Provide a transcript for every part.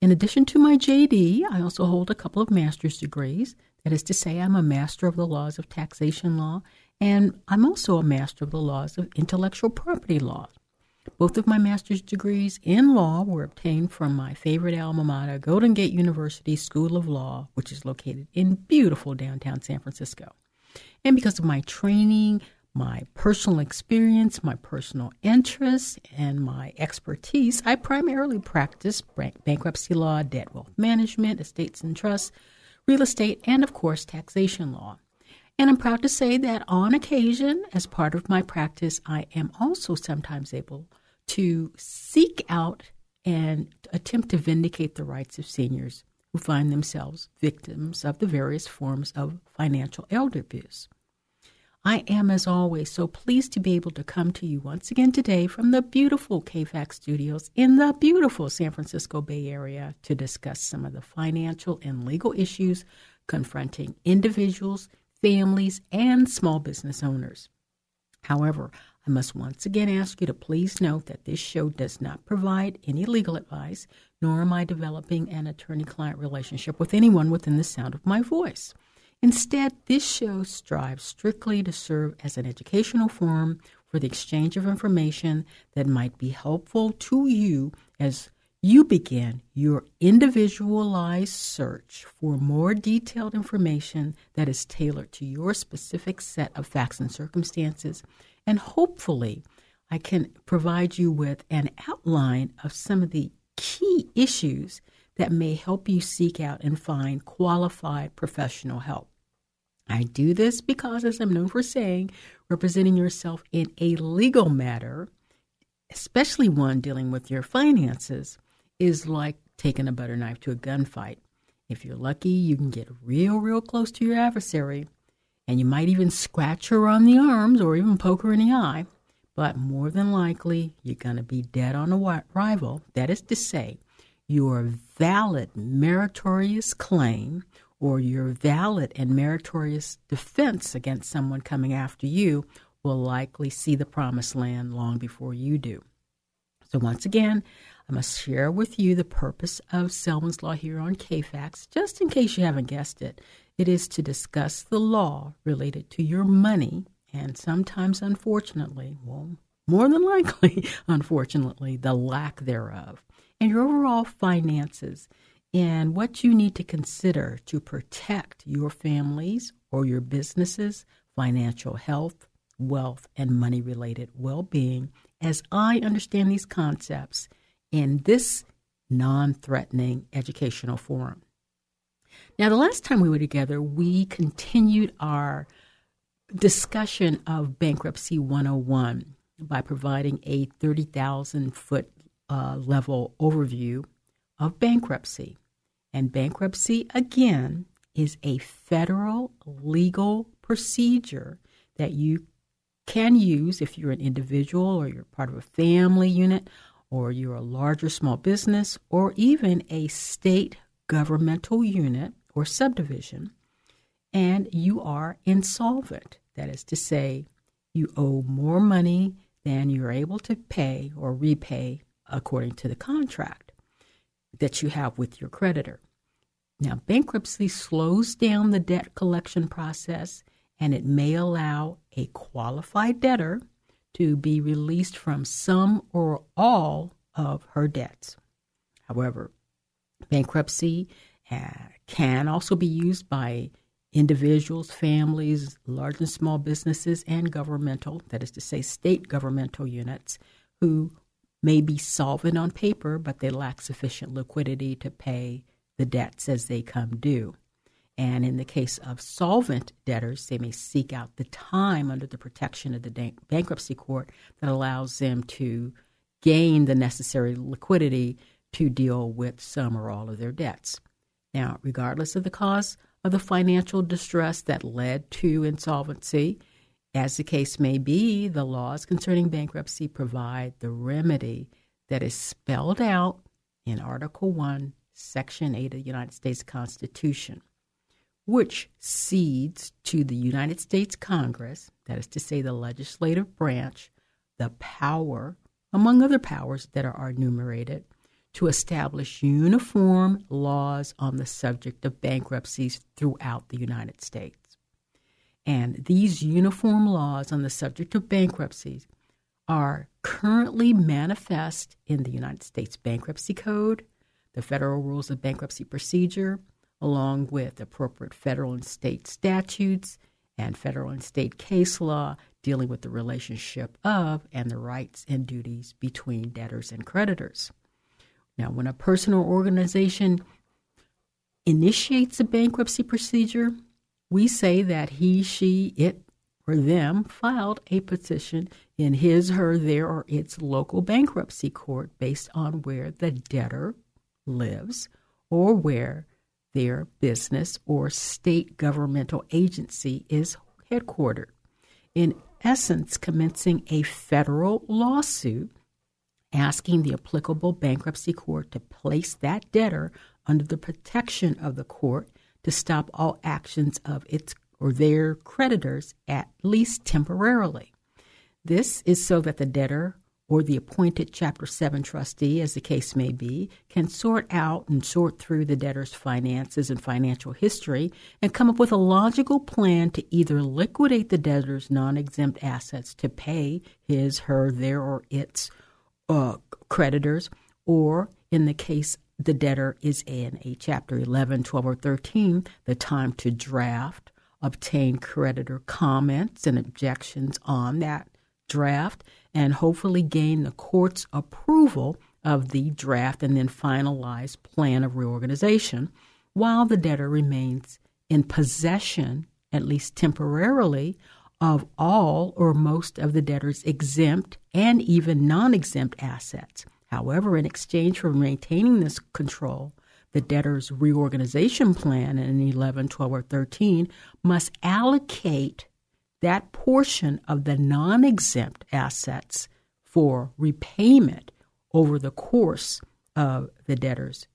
In addition to my JD, I also hold a couple of master's degrees. That is to say, I'm a master of the laws of taxation law, and I'm also a master of the laws of intellectual property law. Both of my master's degrees in law were obtained from my favorite alma mater, Golden Gate University School of Law, which is located in beautiful downtown San Francisco. And because of my training, my personal experience, my personal interests, and my expertise, I primarily practice bankruptcy law, debt wealth management, estates and trusts, real estate, and of course, taxation law. And I'm proud to say that on occasion, as part of my practice, I am also sometimes able to seek out and attempt to vindicate the rights of seniors who find themselves victims of the various forms of financial elder abuse. I am, as always, so pleased to be able to come to you once again today from the beautiful KFAX studios in the beautiful San Francisco Bay Area to discuss some of the financial and legal issues confronting individuals, families, and small business owners. However, I must once again ask you to please note that this show does not provide any legal advice, nor am I developing an attorney client relationship with anyone within the sound of my voice. Instead, this show strives strictly to serve as an educational forum for the exchange of information that might be helpful to you as you begin your individualized search for more detailed information that is tailored to your specific set of facts and circumstances. And hopefully, I can provide you with an outline of some of the key issues that may help you seek out and find qualified professional help. I do this because, as I'm known for saying, representing yourself in a legal matter, especially one dealing with your finances, is like taking a butter knife to a gunfight. If you're lucky, you can get real, real close to your adversary, and you might even scratch her on the arms or even poke her in the eye. But more than likely, you're going to be dead on arrival. That is to say, your valid meritorious claim or your valid and meritorious defense against someone coming after you will likely see the promised land long before you do. So, once again, I must share with you the purpose of Selwyn's Law here on KFAX, just in case you haven't guessed it. It is to discuss the law related to your money and sometimes, unfortunately, well, more than likely, unfortunately, the lack thereof, and your overall finances and what you need to consider to protect your families or your businesses' financial health, wealth, and money related well being as I understand these concepts in this non threatening educational forum. Now, the last time we were together, we continued our discussion of Bankruptcy 101 by providing a 30,000 foot uh, level overview of bankruptcy. And bankruptcy, again, is a federal legal procedure that you can use if you're an individual or you're part of a family unit or you're a larger small business or even a state governmental unit or subdivision and you are insolvent. That is to say, you owe more money than you're able to pay or repay according to the contract that you have with your creditor. Now, bankruptcy slows down the debt collection process and it may allow a qualified debtor to be released from some or all of her debts. However, bankruptcy uh, can also be used by individuals, families, large and small businesses, and governmental, that is to say, state governmental units, who may be solvent on paper, but they lack sufficient liquidity to pay the debts as they come due. And in the case of solvent debtors, they may seek out the time under the protection of the bankruptcy court that allows them to gain the necessary liquidity to deal with some or all of their debts. Now, regardless of the cause of the financial distress that led to insolvency, as the case may be, the laws concerning bankruptcy provide the remedy that is spelled out in Article 1, Section 8 of the United States Constitution, which cedes to the United States Congress, that is to say, the legislative branch, the power, among other powers that are enumerated, to establish uniform laws on the subject of bankruptcies throughout the United States. And these uniform laws on the subject of bankruptcies are currently manifest in the United States Bankruptcy Code, the Federal Rules of Bankruptcy Procedure, along with appropriate federal and state statutes and federal and state case law dealing with the relationship of and the rights and duties between debtors and creditors. Now, when a person or organization initiates a bankruptcy procedure, we say that he, she, it, or them filed a petition in his, her, their, or its local bankruptcy court based on where the debtor lives or where their business or state governmental agency is headquartered. In essence, commencing a federal lawsuit asking the applicable bankruptcy court to place that debtor under the protection of the court to stop all actions of its or their creditors at least temporarily. This is so that the debtor or the appointed Chapter 7 trustee, as the case may be, can sort out and sort through the debtor's finances and financial history and come up with a logical plan to either liquidate the debtor's non exempt assets to pay his, her, their, or its uh, creditors, or in the case the debtor is in a Chapter 11, 12, or 13, the time to draft, obtain creditor comments and objections on that draft, and hopefully gain the court's approval of the draft and then finalize plan of reorganization while the debtor remains in possession, at least temporarily, of all or most of the debtor's exempt and even non exempt assets. However, in exchange for maintaining this control, the debtor's reorganization plan in 11, 12, or 13 must allocate that portion of the non exempt assets for repayment over the course of the debtor's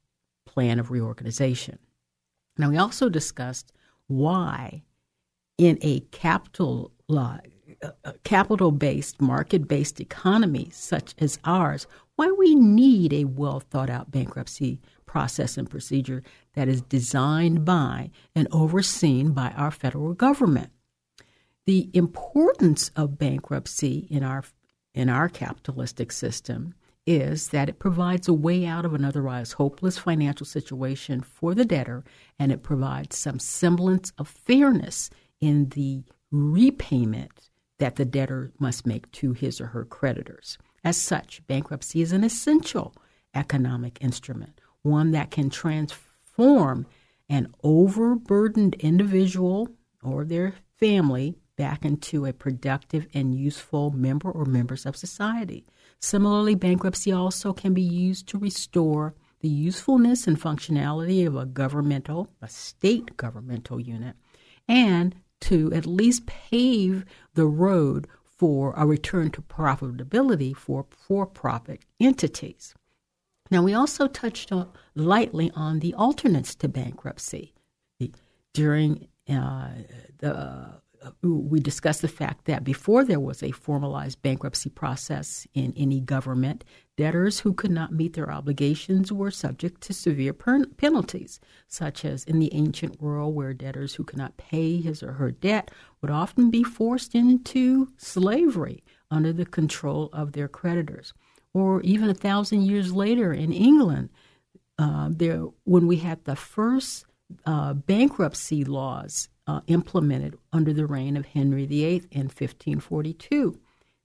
plan of reorganization. Now, we also discussed why in a capital uh, capital based, market based economy such as ours, why we need a well thought out bankruptcy process and procedure that is designed by and overseen by our federal government. The importance of bankruptcy in our in our capitalistic system is that it provides a way out of an otherwise hopeless financial situation for the debtor and it provides some semblance of fairness in the repayment that the debtor must make to his or her creditors. As such, bankruptcy is an essential economic instrument, one that can transform an overburdened individual or their family back into a productive and useful member or members of society. Similarly, bankruptcy also can be used to restore the usefulness and functionality of a governmental, a state governmental unit, and to at least pave the road for a return to profitability for for profit entities. Now, we also touched on, lightly on the alternates to bankruptcy. During uh, the we discussed the fact that before there was a formalized bankruptcy process in any government, debtors who could not meet their obligations were subject to severe penalties, such as in the ancient world, where debtors who could not pay his or her debt would often be forced into slavery under the control of their creditors. Or even a thousand years later in England, uh, there when we had the first uh, bankruptcy laws uh, implemented under the reign of Henry VIII in 1542.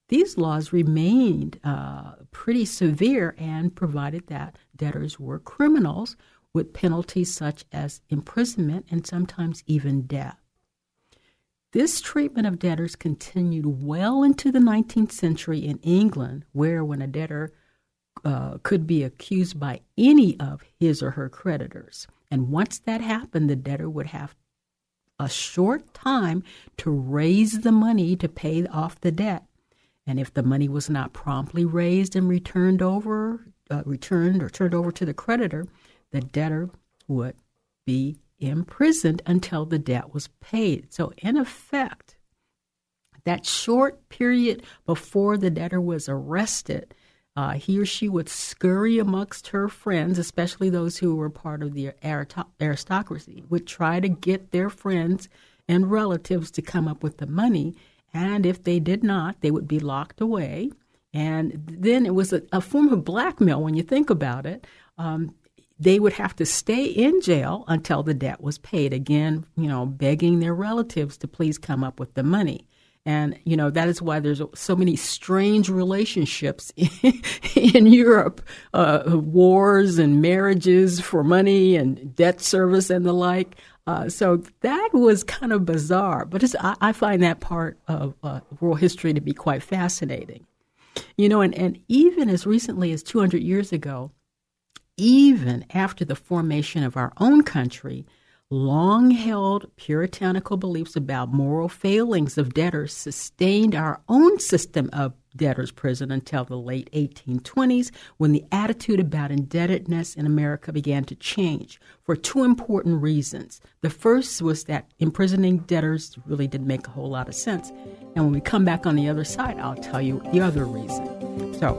These laws remained uh, pretty severe and provided that debtors were criminals with penalties such as imprisonment and sometimes even death. This treatment of debtors continued well into the 19th century in England, where when a debtor uh, could be accused by any of his or her creditors, and once that happened, the debtor would have a short time to raise the money to pay off the debt. And if the money was not promptly raised and returned over, uh, returned or turned over to the creditor, the debtor would be imprisoned until the debt was paid. So, in effect, that short period before the debtor was arrested uh, he or she would scurry amongst her friends, especially those who were part of the aristocracy, would try to get their friends and relatives to come up with the money. And if they did not, they would be locked away. And then it was a, a form of blackmail when you think about it. Um, they would have to stay in jail until the debt was paid. Again, you know, begging their relatives to please come up with the money. And, you know, that is why there's so many strange relationships in, in Europe uh, wars and marriages for money and debt service and the like. Uh, so that was kind of bizarre, but I, I, find that part of uh, world history to be quite fascinating. You know, and, and even as recently as 200 years ago, even after the formation of our own country, long held puritanical beliefs about moral failings of debtors sustained our own system of debtors' prison until the late 1820s, when the attitude about indebtedness in America began to change for two important reasons. The first was that imprisoning debtors really didn't make a whole lot of sense. And when we come back on the other side, I'll tell you the other reason. So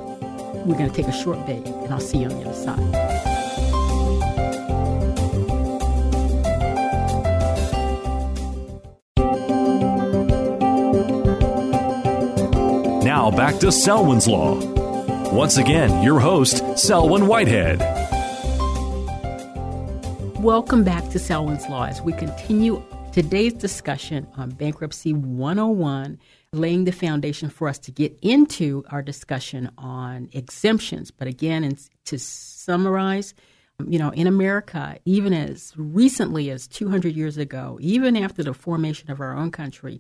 we're going to take a short break, and I'll see you on the other side. Now back to Selwyn's Law. Once again, your host, Selwyn Whitehead. Welcome back to Selwyn's Law as we continue today's discussion on Bankruptcy 101, laying the foundation for us to get into our discussion on exemptions. But again, and to summarize, you know, in America, even as recently as 200 years ago, even after the formation of our own country,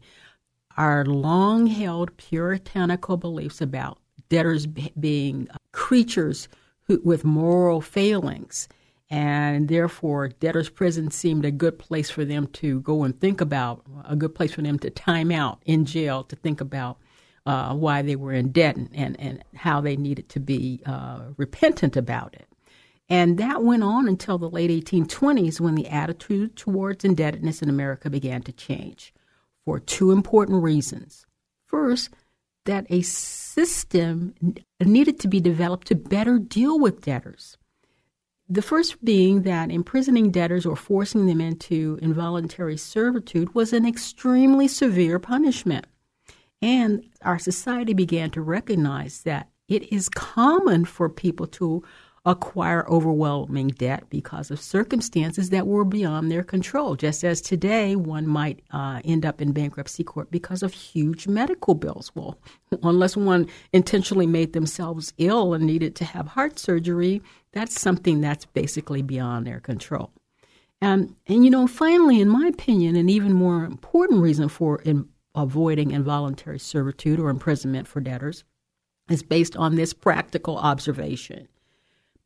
our long held puritanical beliefs about debtors b- being creatures who, with moral failings. And therefore, debtors' prison seemed a good place for them to go and think about, a good place for them to time out in jail to think about uh, why they were in debt and, and, and how they needed to be uh, repentant about it. And that went on until the late 1820s when the attitude towards indebtedness in America began to change for two important reasons. First, that a system needed to be developed to better deal with debtors. The first being that imprisoning debtors or forcing them into involuntary servitude was an extremely severe punishment. And our society began to recognize that it is common for people to acquire overwhelming debt because of circumstances that were beyond their control. Just as today, one might uh, end up in bankruptcy court because of huge medical bills. Well, unless one intentionally made themselves ill and needed to have heart surgery, that's something that's basically beyond their control. Um, and, you know, finally, in my opinion, an even more important reason for in avoiding involuntary servitude or imprisonment for debtors is based on this practical observation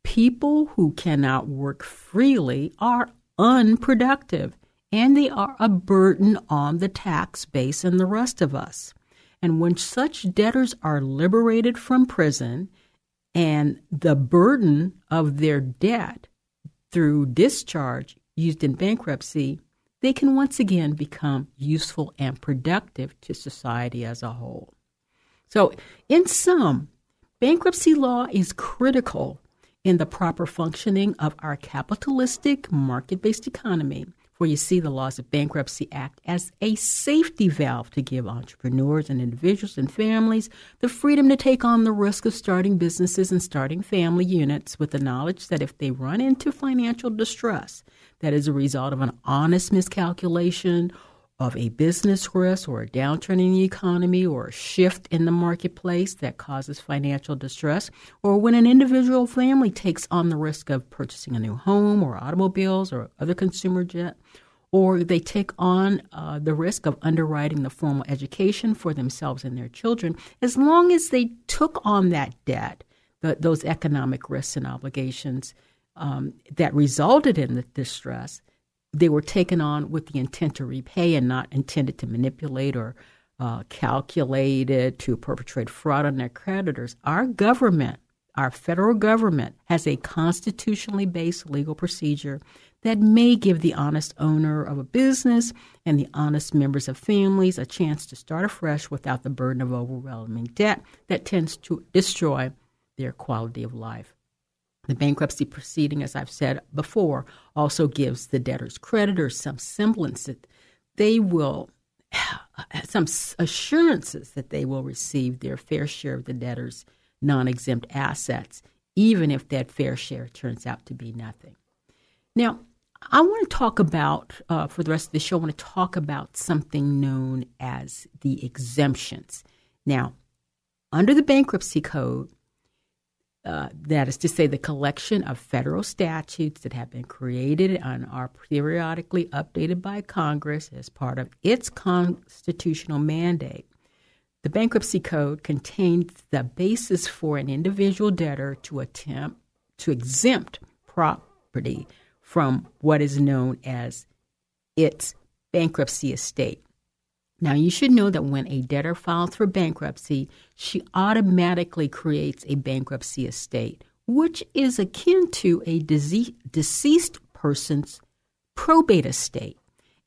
people who cannot work freely are unproductive and they are a burden on the tax base and the rest of us. And when such debtors are liberated from prison and the burden of their debt through discharge used in bankruptcy, they can once again become useful and productive to society as a whole. So, in sum, bankruptcy law is critical in the proper functioning of our capitalistic market based economy where you see the laws of bankruptcy act as a safety valve to give entrepreneurs and individuals and families the freedom to take on the risk of starting businesses and starting family units with the knowledge that if they run into financial distress that is a result of an honest miscalculation of a business risk or a downturn in the economy or a shift in the marketplace that causes financial distress, or when an individual family takes on the risk of purchasing a new home or automobiles or other consumer jet, or they take on uh, the risk of underwriting the formal education for themselves and their children, as long as they took on that debt, the, those economic risks and obligations um, that resulted in the distress, they were taken on with the intent to repay and not intended to manipulate or uh, calculated to perpetrate fraud on their creditors. Our government, our federal government, has a constitutionally based legal procedure that may give the honest owner of a business and the honest members of families a chance to start afresh without the burden of overwhelming debt that tends to destroy their quality of life. The bankruptcy proceeding, as I've said before, also gives the debtor's creditors some semblance that they will, some assurances that they will receive their fair share of the debtor's non exempt assets, even if that fair share turns out to be nothing. Now, I want to talk about, uh, for the rest of the show, I want to talk about something known as the exemptions. Now, under the bankruptcy code, uh, that is to say, the collection of federal statutes that have been created and are periodically updated by Congress as part of its constitutional mandate. The Bankruptcy Code contains the basis for an individual debtor to attempt to exempt property from what is known as its bankruptcy estate. Now, you should know that when a debtor files for bankruptcy, she automatically creates a bankruptcy estate, which is akin to a deceased person's probate estate,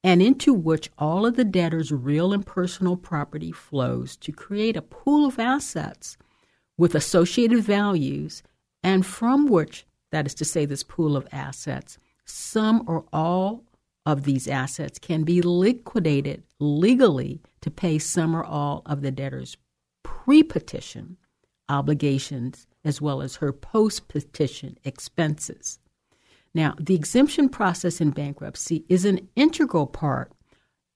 and into which all of the debtor's real and personal property flows to create a pool of assets with associated values, and from which, that is to say, this pool of assets, some or all of these assets can be liquidated legally to pay some or all of the debtor's pre petition obligations as well as her post petition expenses. Now, the exemption process in bankruptcy is an integral part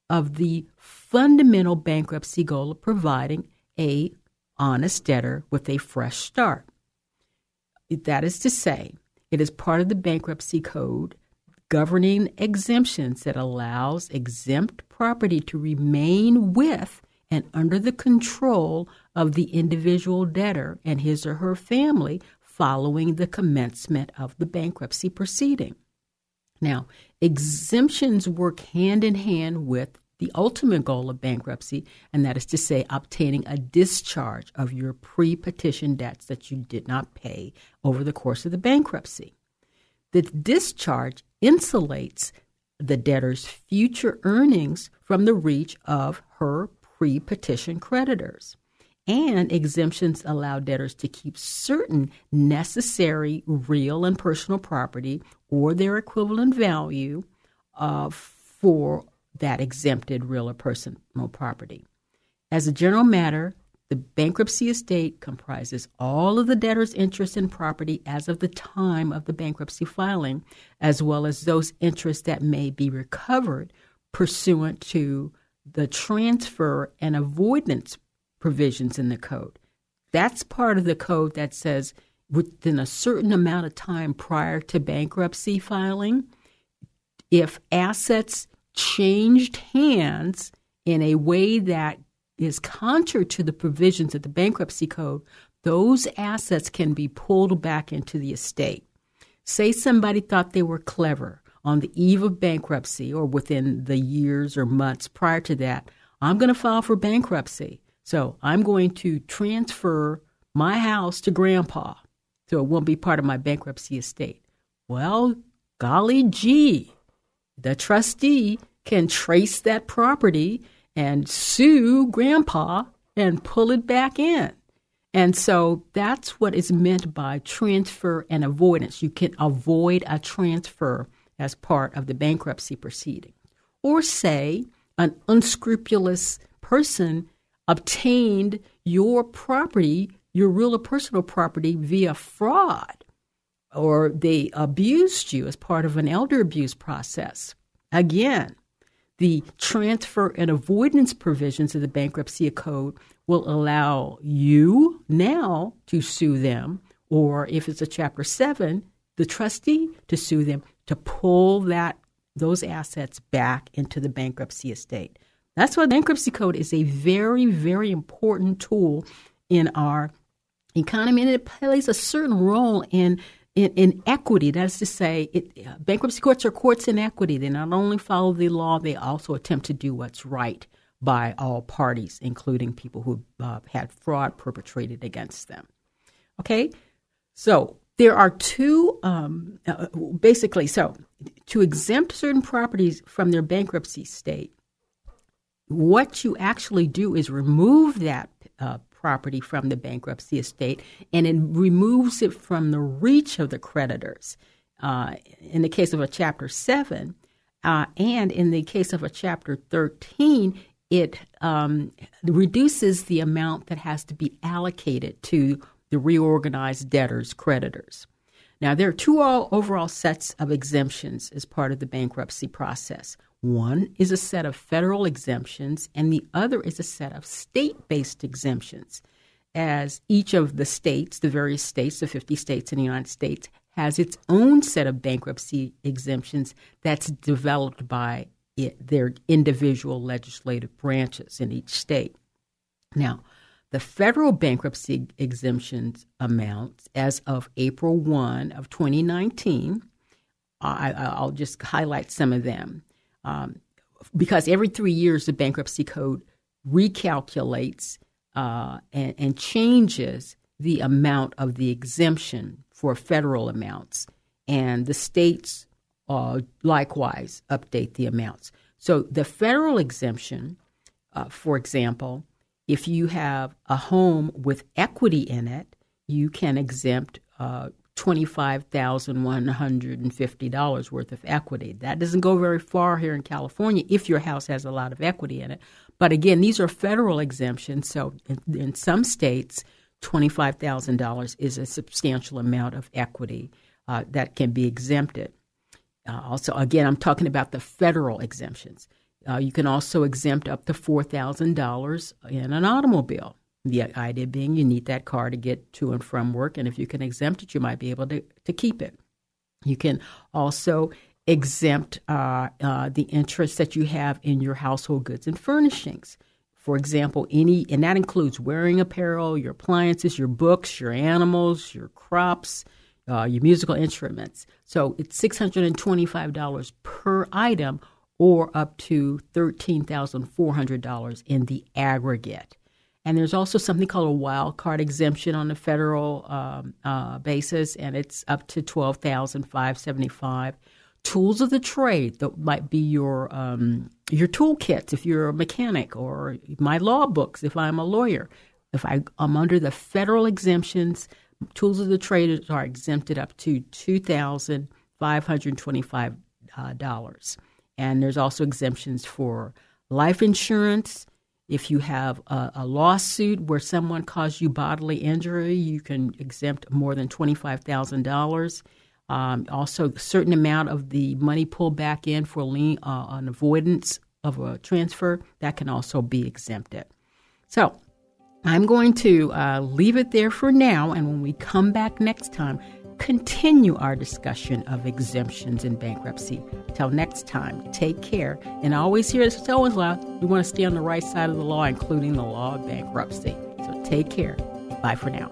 of the fundamental bankruptcy goal of providing a honest debtor with a fresh start. That is to say, it is part of the bankruptcy code governing exemptions that allows exempt property to remain with and under the control of the individual debtor and his or her family following the commencement of the bankruptcy proceeding. Now, exemptions work hand in hand with the ultimate goal of bankruptcy, and that is to say, obtaining a discharge of your pre petition debts that you did not pay over the course of the bankruptcy. The discharge insulates the debtor's future earnings from the reach of her pre petition creditors. And exemptions allow debtors to keep certain necessary real and personal property or their equivalent value uh, for that exempted real or personal property. As a general matter, the bankruptcy estate comprises all of the debtor's interest in property as of the time of the bankruptcy filing, as well as those interests that may be recovered pursuant to the transfer and avoidance provisions in the code. That's part of the code that says within a certain amount of time prior to bankruptcy filing, if assets changed hands in a way that is contrary to the provisions of the bankruptcy code, those assets can be pulled back into the estate. Say somebody thought they were clever on the eve of bankruptcy or within the years or months prior to that. I'm going to file for bankruptcy. So I'm going to transfer my house to grandpa so it won't be part of my bankruptcy estate. Well, golly gee, the trustee can trace that property and sue grandpa and pull it back in. And so that's what is meant by transfer and avoidance. You can avoid a transfer as part of the bankruptcy proceeding. Or say an unscrupulous person obtained your property, your real or personal property, via fraud, or they abused you as part of an elder abuse process. Again, the transfer and avoidance provisions of the bankruptcy code will allow you now to sue them, or if it's a Chapter 7, the trustee to sue them to pull that those assets back into the bankruptcy estate. That's why the bankruptcy code is a very, very important tool in our economy, and it plays a certain role in in, in equity. That is to say, it, bankruptcy courts are courts in equity. They not only follow the law, they also attempt to do what's right by all parties, including people who uh, had fraud perpetrated against them. Okay, so there are two um, uh, basically. So to exempt certain properties from their bankruptcy state, what you actually do is remove that uh, property from the bankruptcy estate and it removes it from the reach of the creditors. Uh, in the case of a Chapter 7, uh, and in the case of a Chapter 13, it um, reduces the amount that has to be allocated to the reorganized debtors' creditors. Now, there are two overall sets of exemptions as part of the bankruptcy process. One is a set of federal exemptions, and the other is a set of state based exemptions. As each of the states, the various states, the 50 states in the United States, has its own set of bankruptcy exemptions that's developed by it, their individual legislative branches in each state. Now, the federal bankruptcy exemptions amounts as of April 1 of 2019, I, will just highlight some of them um, because every three years the bankruptcy code recalculates uh, and, and, changes the amount of the exemption for federal amounts, and the states uh, likewise update the amounts. So the federal exemption, uh, for example, if you have a home with equity in it, you can exempt uh, $25,150 worth of equity. That doesn't go very far here in California if your house has a lot of equity in it. But again, these are federal exemptions. So in, in some states, $25,000 is a substantial amount of equity uh, that can be exempted. Uh, also, again, I'm talking about the federal exemptions. Uh, you can also exempt up to $4,000 in an automobile. The idea being you need that car to get to and from work, and if you can exempt it, you might be able to, to keep it. You can also exempt uh, uh, the interest that you have in your household goods and furnishings. For example, any, and that includes wearing apparel, your appliances, your books, your animals, your crops, uh, your musical instruments. So it's $625 per item or up to $13,400 in the aggregate. And there's also something called a wild card exemption on a federal um, uh, basis, and it's up to twelve thousand five seventy five. Tools of the trade that might be your um, your toolkits if you're a mechanic, or my law books if I'm a lawyer. If I, I'm under the federal exemptions, tools of the trade are exempted up to two thousand five hundred twenty five uh, dollars, and there's also exemptions for life insurance if you have a, a, lawsuit where someone caused you bodily injury, you can exempt more than $25,000. Um, also, a certain amount of the money pulled back in for lien uh, on avoidance of a transfer, that can also be exempted. So, I'm going to uh, leave it there for now, and when we come back next time, continue our discussion of exemptions in bankruptcy. Till next time, take care. And always here at Selwyn's Law, we want to stay on the right side of the law, including the law of bankruptcy. So take care. Bye for now.